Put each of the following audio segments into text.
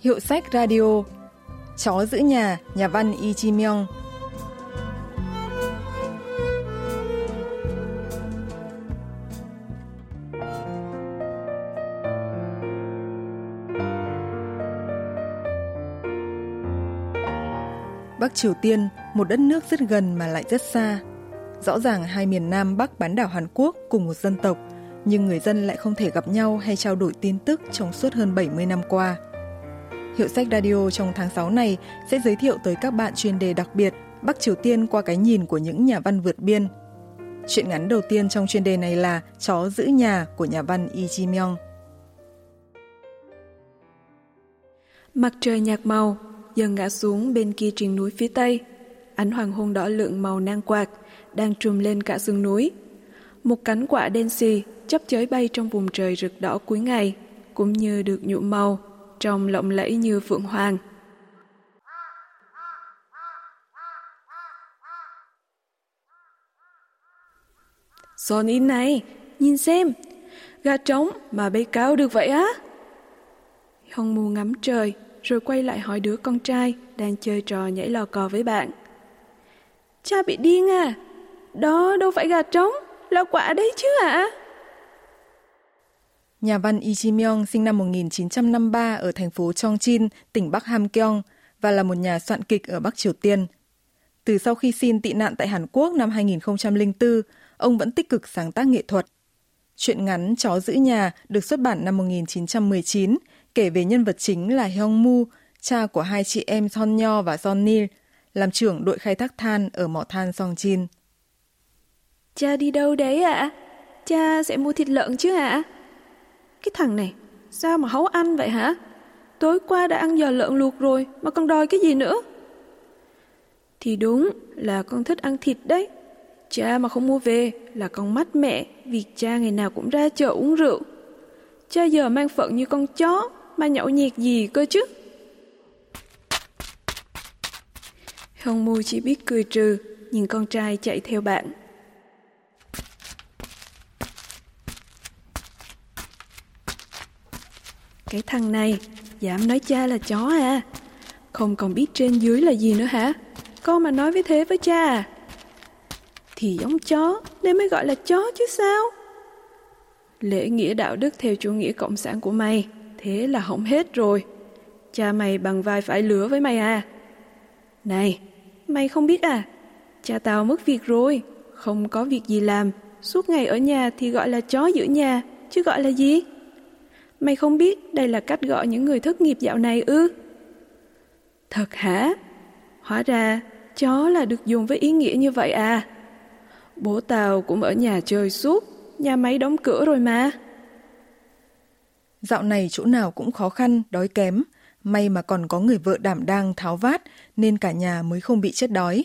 Hiệu sách radio Chó giữ nhà, nhà văn Lee Ji Myung Bắc Triều Tiên, một đất nước rất gần mà lại rất xa. Rõ ràng hai miền Nam Bắc bán đảo Hàn Quốc cùng một dân tộc, nhưng người dân lại không thể gặp nhau hay trao đổi tin tức trong suốt hơn 70 năm qua. Hiệu sách radio trong tháng 6 này sẽ giới thiệu tới các bạn chuyên đề đặc biệt Bắc Triều Tiên qua cái nhìn của những nhà văn vượt biên. Chuyện ngắn đầu tiên trong chuyên đề này là Chó giữ nhà của nhà văn Lee Ji Myung. Mặt trời nhạt màu, dần ngã xuống bên kia triền núi phía tây. Ánh hoàng hôn đỏ lượng màu nang quạt đang trùm lên cả sườn núi. Một cánh quả đen xì chấp chới bay trong vùng trời rực đỏ cuối ngày, cũng như được nhuộm màu, trông lộng lẫy như phượng hoàng. Sonny này, nhìn xem, gà trống mà bay cao được vậy á. Hồng mù ngắm trời, rồi quay lại hỏi đứa con trai đang chơi trò nhảy lò cò với bạn. Cha bị điên à? Đó đâu phải gà trống, là quả đấy chứ ạ? À? Nhà văn Lee Ji Myung sinh năm 1953 ở thành phố Chongqing, tỉnh Bắc Hamgyong và là một nhà soạn kịch ở Bắc Triều Tiên. Từ sau khi xin tị nạn tại Hàn Quốc năm 2004, ông vẫn tích cực sáng tác nghệ thuật. Chuyện ngắn Chó giữ nhà được xuất bản năm 1919, kể về nhân vật chính là Hyung Mu, cha của hai chị em Son Nho và Son Nil, làm trưởng đội khai thác than ở mỏ than Songjin. Cha đi đâu đấy ạ? À? Cha sẽ mua thịt lợn chứ ạ? À? Cái thằng này, sao mà hấu ăn vậy hả? Tối qua đã ăn giò lợn luộc rồi mà còn đòi cái gì nữa? Thì đúng là con thích ăn thịt đấy. Cha mà không mua về là con mắt mẹ vì cha ngày nào cũng ra chợ uống rượu. Cha giờ mang phận như con chó mà nhậu nhẹt gì cơ chứ? Hồng Mu chỉ biết cười trừ, nhìn con trai chạy theo bạn. Cái thằng này, dám nói cha là chó à? Không còn biết trên dưới là gì nữa hả? Con mà nói với thế với cha à? Thì giống chó, nên mới gọi là chó chứ sao? Lễ nghĩa đạo đức theo chủ nghĩa cộng sản của mày, thế là hỏng hết rồi. Cha mày bằng vai phải lửa với mày à? Này, mày không biết à? Cha tao mất việc rồi, không có việc gì làm, suốt ngày ở nhà thì gọi là chó giữ nhà, chứ gọi là gì? Mày không biết đây là cách gọi những người thất nghiệp dạo này ư? Thật hả? Hóa ra chó là được dùng với ý nghĩa như vậy à? Bố tao cũng ở nhà chơi suốt, nhà máy đóng cửa rồi mà. Dạo này chỗ nào cũng khó khăn, đói kém. May mà còn có người vợ đảm đang tháo vát nên cả nhà mới không bị chết đói.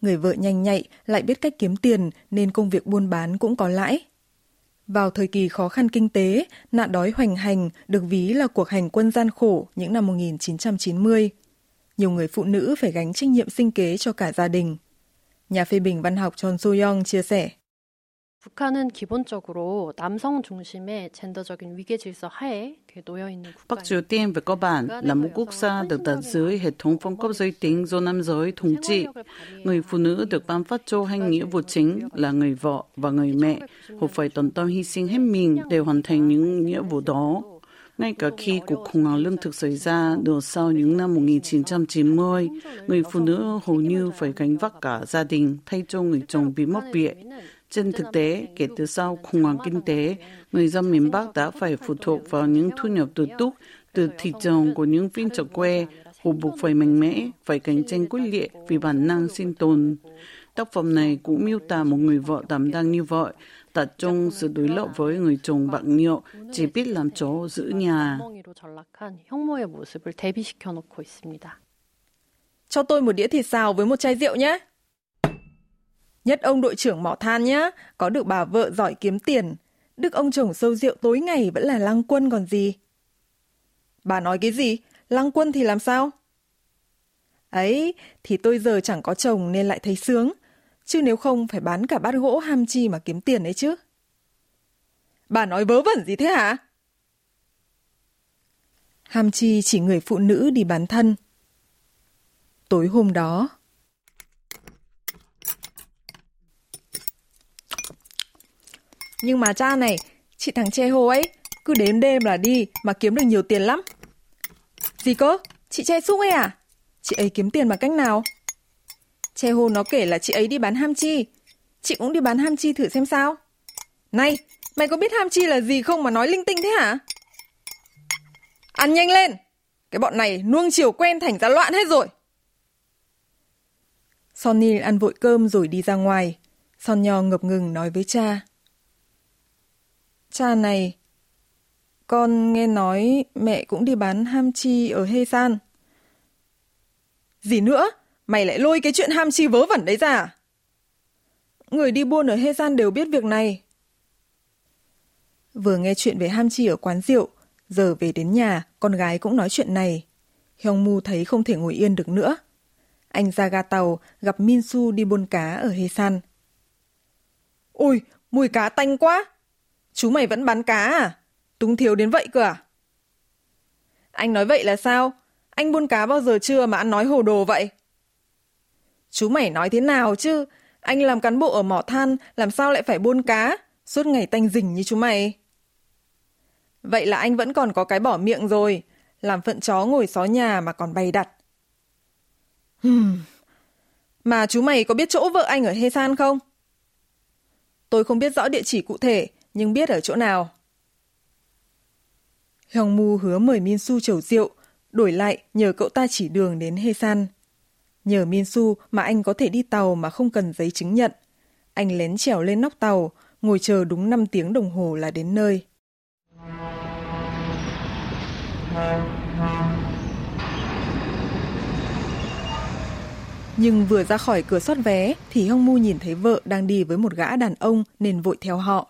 Người vợ nhanh nhạy lại biết cách kiếm tiền nên công việc buôn bán cũng có lãi. Vào thời kỳ khó khăn kinh tế, nạn đói hoành hành được ví là cuộc hành quân gian khổ những năm 1990. Nhiều người phụ nữ phải gánh trách nhiệm sinh kế cho cả gia đình. Nhà phê bình văn học Chon Soyoung chia sẻ. 북한은 기본적으로 남성 중심의 젠더적인 위계 질서 하에 놓여 있는 Bắc Triều Tiên về cơ bản là một quốc gia được đặt dưới hệ thống phong cấp giới tính do nam giới thống trị. Người phụ nữ được ban phát cho hai nghĩa vụ chính là người vợ và người mẹ, họ phải tận tâm hy sinh hết mình để hoàn thành những nghĩa vụ đó. Ngay cả khi cuộc khủng hoảng lương thực xảy ra nửa sau những năm 1990, người phụ nữ hầu như phải gánh vác cả gia đình thay cho người chồng bị mất việc. Trên thực tế, kể từ sau khủng hoảng kinh tế, người dân miền Bắc đã phải phụ thuộc vào những thu nhập từ túc từ thị trường của những phiên chợ quê, họ buộc phải mạnh mẽ, phải cạnh tranh quyết liệt vì bản năng sinh tồn. Tác phẩm này cũng miêu tả một người vợ đảm đang như vậy, tập trung sự đối lập với người chồng bạc nhậu, chỉ biết làm chó giữ nhà. Cho tôi một đĩa thịt xào với một chai rượu nhé. Nhất ông đội trưởng mỏ than nhá, có được bà vợ giỏi kiếm tiền. Đức ông chồng sâu rượu tối ngày vẫn là lăng quân còn gì. Bà nói cái gì? Lăng quân thì làm sao? Ấy, thì tôi giờ chẳng có chồng nên lại thấy sướng. Chứ nếu không phải bán cả bát gỗ ham chi mà kiếm tiền ấy chứ. Bà nói vớ vẩn gì thế hả? Ham Chi chỉ người phụ nữ đi bán thân. Tối hôm đó, Nhưng mà cha này, chị thằng che hồ ấy, cứ đếm đêm là đi mà kiếm được nhiều tiền lắm. Gì cơ? Chị che xúc ấy à? Chị ấy kiếm tiền bằng cách nào? Che hồ nó kể là chị ấy đi bán ham chi. Chị cũng đi bán ham chi thử xem sao. Này, mày có biết ham chi là gì không mà nói linh tinh thế hả? Ăn nhanh lên! Cái bọn này nuông chiều quen thành ra loạn hết rồi. Sonny ăn vội cơm rồi đi ra ngoài. Son Nho ngập ngừng nói với cha. Cha này, con nghe nói mẹ cũng đi bán ham chi ở Hê San. Gì nữa? Mày lại lôi cái chuyện ham chi vớ vẩn đấy ra? À? Người đi buôn ở Hê San đều biết việc này. Vừa nghe chuyện về ham chi ở quán rượu, giờ về đến nhà, con gái cũng nói chuyện này. Hyong Mu thấy không thể ngồi yên được nữa. Anh ra ga tàu, gặp Min Su đi buôn cá ở Hê San. Ôi, mùi cá tanh quá! Chú mày vẫn bán cá à? Túng thiếu đến vậy cơ à? Anh nói vậy là sao? Anh buôn cá bao giờ chưa mà ăn nói hồ đồ vậy? Chú mày nói thế nào chứ? Anh làm cán bộ ở mỏ than, làm sao lại phải buôn cá? Suốt ngày tanh rình như chú mày. Vậy là anh vẫn còn có cái bỏ miệng rồi. Làm phận chó ngồi xó nhà mà còn bày đặt. Hmm. Mà chú mày có biết chỗ vợ anh ở Hê San không? Tôi không biết rõ địa chỉ cụ thể, nhưng biết ở chỗ nào. Hyung Mu hứa mời Min Su chầu rượu, đổi lại nhờ cậu ta chỉ đường đến Hê San. Nhờ Min Su mà anh có thể đi tàu mà không cần giấy chứng nhận. Anh lén trèo lên nóc tàu, ngồi chờ đúng 5 tiếng đồng hồ là đến nơi. Nhưng vừa ra khỏi cửa soát vé thì Hong Mu nhìn thấy vợ đang đi với một gã đàn ông nên vội theo họ.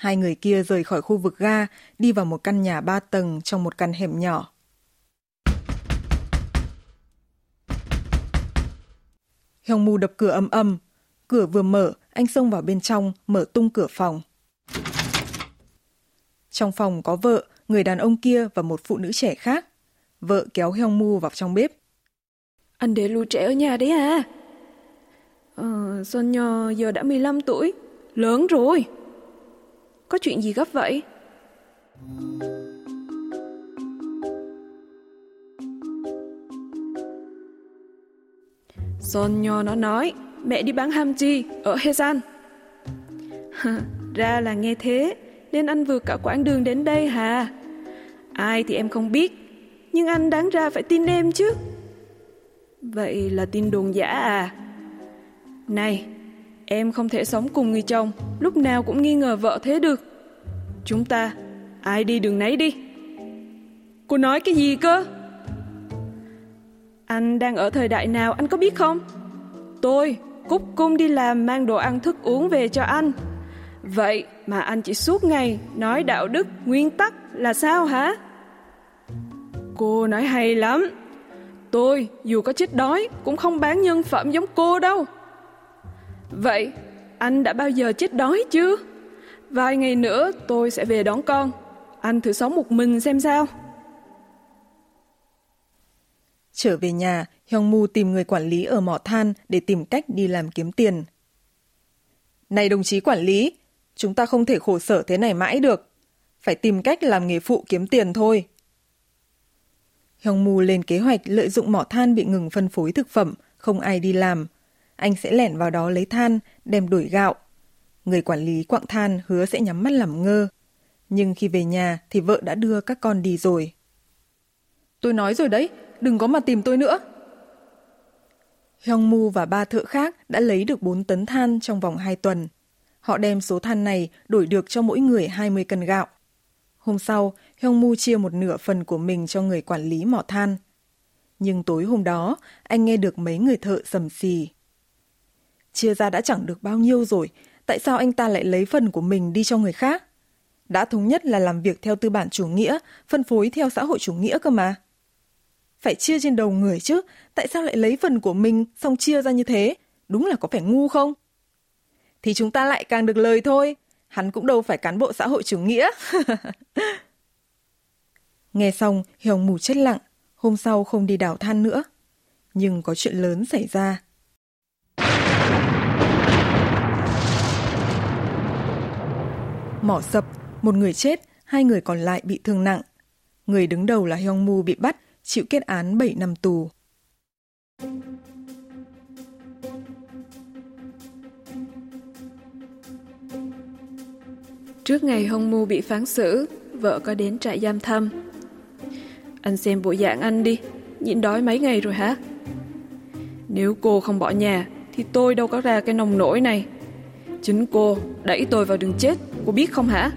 Hai người kia rời khỏi khu vực ga, đi vào một căn nhà ba tầng trong một căn hẻm nhỏ. Hyung Mu đập cửa âm âm. Cửa vừa mở, anh xông vào bên trong, mở tung cửa phòng. Trong phòng có vợ, người đàn ông kia và một phụ nữ trẻ khác. Vợ kéo Hyung Mu vào trong bếp. Anh để lưu trẻ ở nhà đấy à? Ờ, Son Nho giờ đã 15 tuổi, lớn rồi. Có chuyện gì gấp vậy? Son Nho nó nói mẹ đi bán ham chi ở Hesan. Ra là nghe thế nên anh vượt cả quãng đường đến đây hà? Ai thì em không biết, nhưng anh đáng ra phải tin em chứ. Vậy là tin đồn giả à? Này, em không thể sống cùng người chồng, lúc nào cũng nghi ngờ vợ thế được. Chúng ta, ai đi đường nấy đi. Cô nói cái gì cơ? Anh đang ở thời đại nào anh có biết không? Tôi, cúc cung đi làm mang đồ ăn thức uống về cho anh. Vậy mà anh chỉ suốt ngày nói đạo đức, nguyên tắc là sao hả? Cô nói hay lắm. Tôi dù có chết đói cũng không bán nhân phẩm giống cô đâu. Vậy anh đã bao giờ chết đói chưa? Vài ngày nữa tôi sẽ về đón con. Anh thử sống một mình xem sao. Trở về nhà, Hyung Mu tìm người quản lý ở mỏ than để tìm cách đi làm kiếm tiền. Này đồng chí quản lý, chúng ta không thể khổ sở thế này mãi được. Phải tìm cách làm nghề phụ kiếm tiền thôi. Hyung Mu lên kế hoạch lợi dụng mỏ than bị ngừng phân phối thực phẩm, không ai đi làm. Anh sẽ lẻn vào đó lấy than, đem đổi gạo. Người quản lý quặng than hứa sẽ nhắm mắt làm ngơ. Nhưng khi về nhà thì vợ đã đưa các con đi rồi. Tôi nói rồi đấy, đừng có mà tìm tôi nữa. Hyung Mu và ba thợ khác đã lấy được 4 tấn than trong vòng 2 tuần. Họ đem số than này đổi được cho mỗi người 20 cân gạo. Hôm sau, Hyung Mu chia một nửa phần của mình cho người quản lý mỏ than. Nhưng tối hôm đó, anh nghe được mấy người thợ sầm xì. Chia ra đã chẳng được bao nhiêu rồi, tại sao anh ta lại lấy phần của mình đi cho người khác? Đã thống nhất là làm việc theo tư bản chủ nghĩa, phân phối theo xã hội chủ nghĩa cơ mà. Phải chia trên đầu người chứ, tại sao lại lấy phần của mình xong chia ra như thế? Đúng là có phải ngu không? Thì chúng ta lại càng được lời thôi, hắn cũng đâu phải cán bộ xã hội chủ nghĩa. Nghe xong, Hyung Mù chết lặng, hôm sau không đi đào than nữa. Nhưng có chuyện lớn xảy ra. Mỏ sập, một người chết, hai người còn lại bị thương nặng. Người đứng đầu là Hyong Mu bị bắt, chịu kết án 7 năm tù. Trước ngày Hong Mu bị phán xử, vợ có đến trại giam thăm. Anh xem bộ dạng anh đi, nhịn đói mấy ngày rồi hả? Nếu cô không bỏ nhà, thì tôi đâu có ra cái nông nỗi này. Chính cô đẩy tôi vào đường chết, cô biết không hả?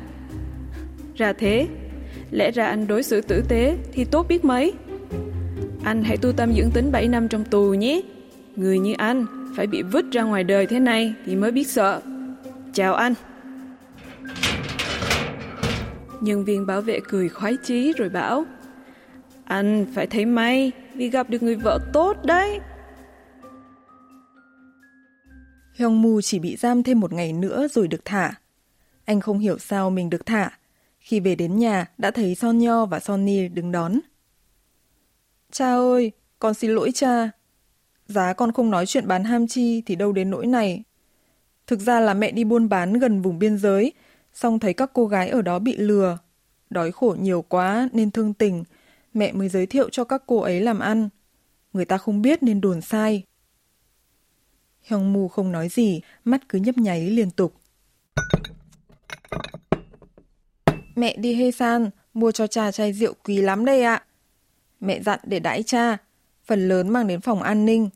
Ra thế, lẽ ra anh đối xử tử tế thì tốt biết mấy. Anh hãy tu tâm dưỡng tính 7 năm trong tù nhé. Người như anh phải bị vứt ra ngoài đời thế này thì mới biết sợ. Chào anh. Nhân viên bảo vệ cười khoái chí rồi bảo Anh phải thấy may vì gặp được người vợ tốt đấy. Hyung Mu chỉ bị giam thêm một ngày nữa rồi được thả. Anh không hiểu sao mình được thả. Khi về đến nhà đã thấy Son Nho và Sonny đứng đón. Cha ơi, con xin lỗi cha. Giá con không nói chuyện bán ham chi thì đâu đến nỗi này. Thực ra là mẹ đi buôn bán gần vùng biên giới, xong thấy các cô gái ở đó bị lừa. Đói khổ nhiều quá nên thương tình, mẹ mới giới thiệu cho các cô ấy làm ăn. Người ta không biết nên đồn sai. Hyung Mu không nói gì, mắt cứ nhấp nháy liên tục. Mẹ đi Hê San, mua cho cha chai rượu quý lắm đây ạ. Mẹ dặn để đãi cha, phần lớn mang đến phòng an ninh.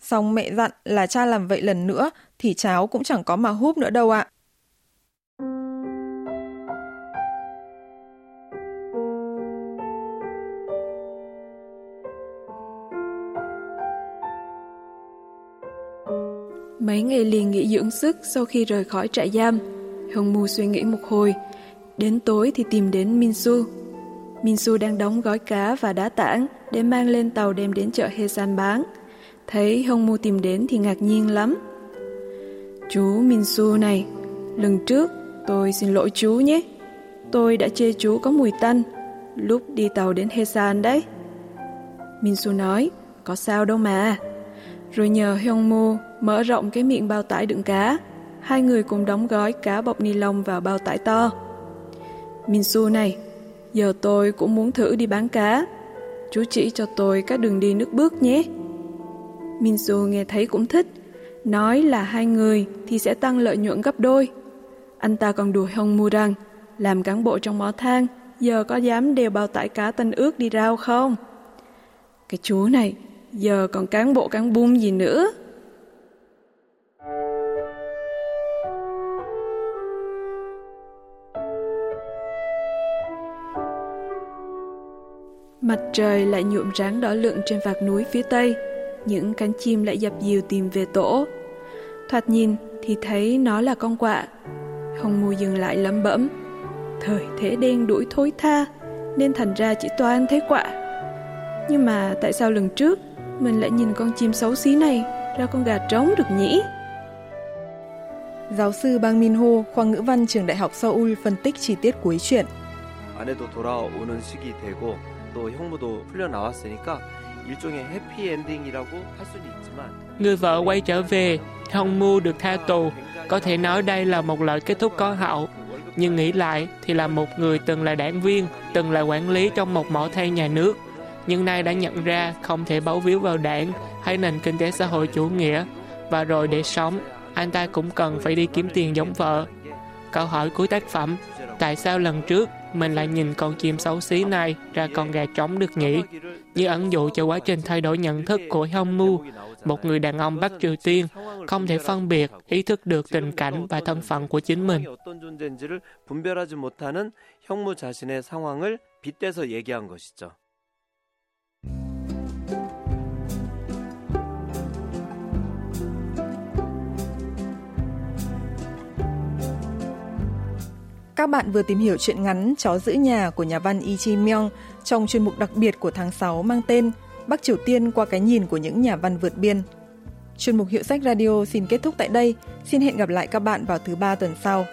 Xong mẹ dặn là cha làm vậy lần nữa thì cháu cũng chẳng có mà húp nữa đâu ạ. Mấy ngày liền nghỉ dưỡng sức sau khi rời khỏi trại giam, Hồng Mu suy nghĩ một hồi. Đến tối thì tìm đến Minsu. Minsu đang đóng gói cá và đá tảng để mang lên tàu đem đến chợ Hesan bán. Thấy Hồng Mu tìm đến thì ngạc nhiên lắm. Chú Minsu này, lần trước tôi xin lỗi chú nhé. Tôi đã chê chú có mùi tanh lúc đi tàu đến Hesan đấy. Minsu nói, có sao đâu mà. Rồi nhờ Hyung Mu mở rộng cái miệng bao tải đựng cá. Hai người cùng đóng gói cá bọc ni lông vào bao tải to. Minsu này, giờ tôi cũng muốn thử đi bán cá. Chú chỉ cho tôi các đường đi nước bước nhé. Minsu nghe thấy cũng thích, nói là hai người thì sẽ tăng lợi nhuận gấp đôi. Anh ta còn đùa hông Mu rằng, làm cán bộ trong mỏ than, giờ có dám đeo bao tải cá tân ước đi rao không? Cái chú này, giờ còn cán bộ cán bung gì nữa? Mặt trời lại nhuộm ráng đỏ lựng trên vạt núi phía tây, những cánh chim lại dập dìu tìm về tổ. Thoạt nhìn thì thấy nó là con quạ. Hồng mù dừng lại lẩm bẩm. Thời thế đen đuổi thối tha, nên thành ra chỉ toàn thấy quạ. Nhưng mà tại sao lần trước mình lại nhìn con chim xấu xí này ra con gà trống được nhỉ? Giáo sư Bang Min Ho, khoa ngữ văn trường Đại học Seoul phân tích chi tiết cuối chuyện. 아내도 돌아오는 시기 되고 또 형부도 풀려 나왔으니까 일종의 해피엔딩이라고 할 수는 있지만 Người vợ quay trở về, Hong Mu được tha tù. Có thể nói đây là một lời kết thúc có hậu. Nhưng nghĩ lại thì là một người từng là đảng viên, từng là quản lý trong một mỏ than nhà nước. Nhưng nay đã nhận ra không thể bấu víu vào đảng hay nền kinh tế xã hội chủ nghĩa. Và rồi để sống, anh ta cũng cần phải đi kiếm tiền giống vợ. Câu hỏi cuối tác phẩm, tại sao lần trước mình lại nhìn con chim xấu xí này ra con gà trống được nhỉ? Như ẩn dụ cho quá trình thay đổi nhận thức của Hyung Mu, một người đàn ông Bắc Triều Tiên không thể phân biệt, ý thức được tình cảnh và thân phận của chính mình. 어떤 존재인지를 분별하지 못하는 형무 자신의 상황을 빗대서 얘기한 것이죠. Các bạn vừa tìm hiểu chuyện ngắn Chó giữ nhà của nhà văn Yi Chi Myung trong chuyên mục đặc biệt của tháng 6 mang tên Bắc Triều Tiên qua cái nhìn của những nhà văn vượt biên. Chuyên mục Hiệu sách Radio xin kết thúc tại đây. Xin hẹn gặp lại các bạn vào thứ ba tuần sau.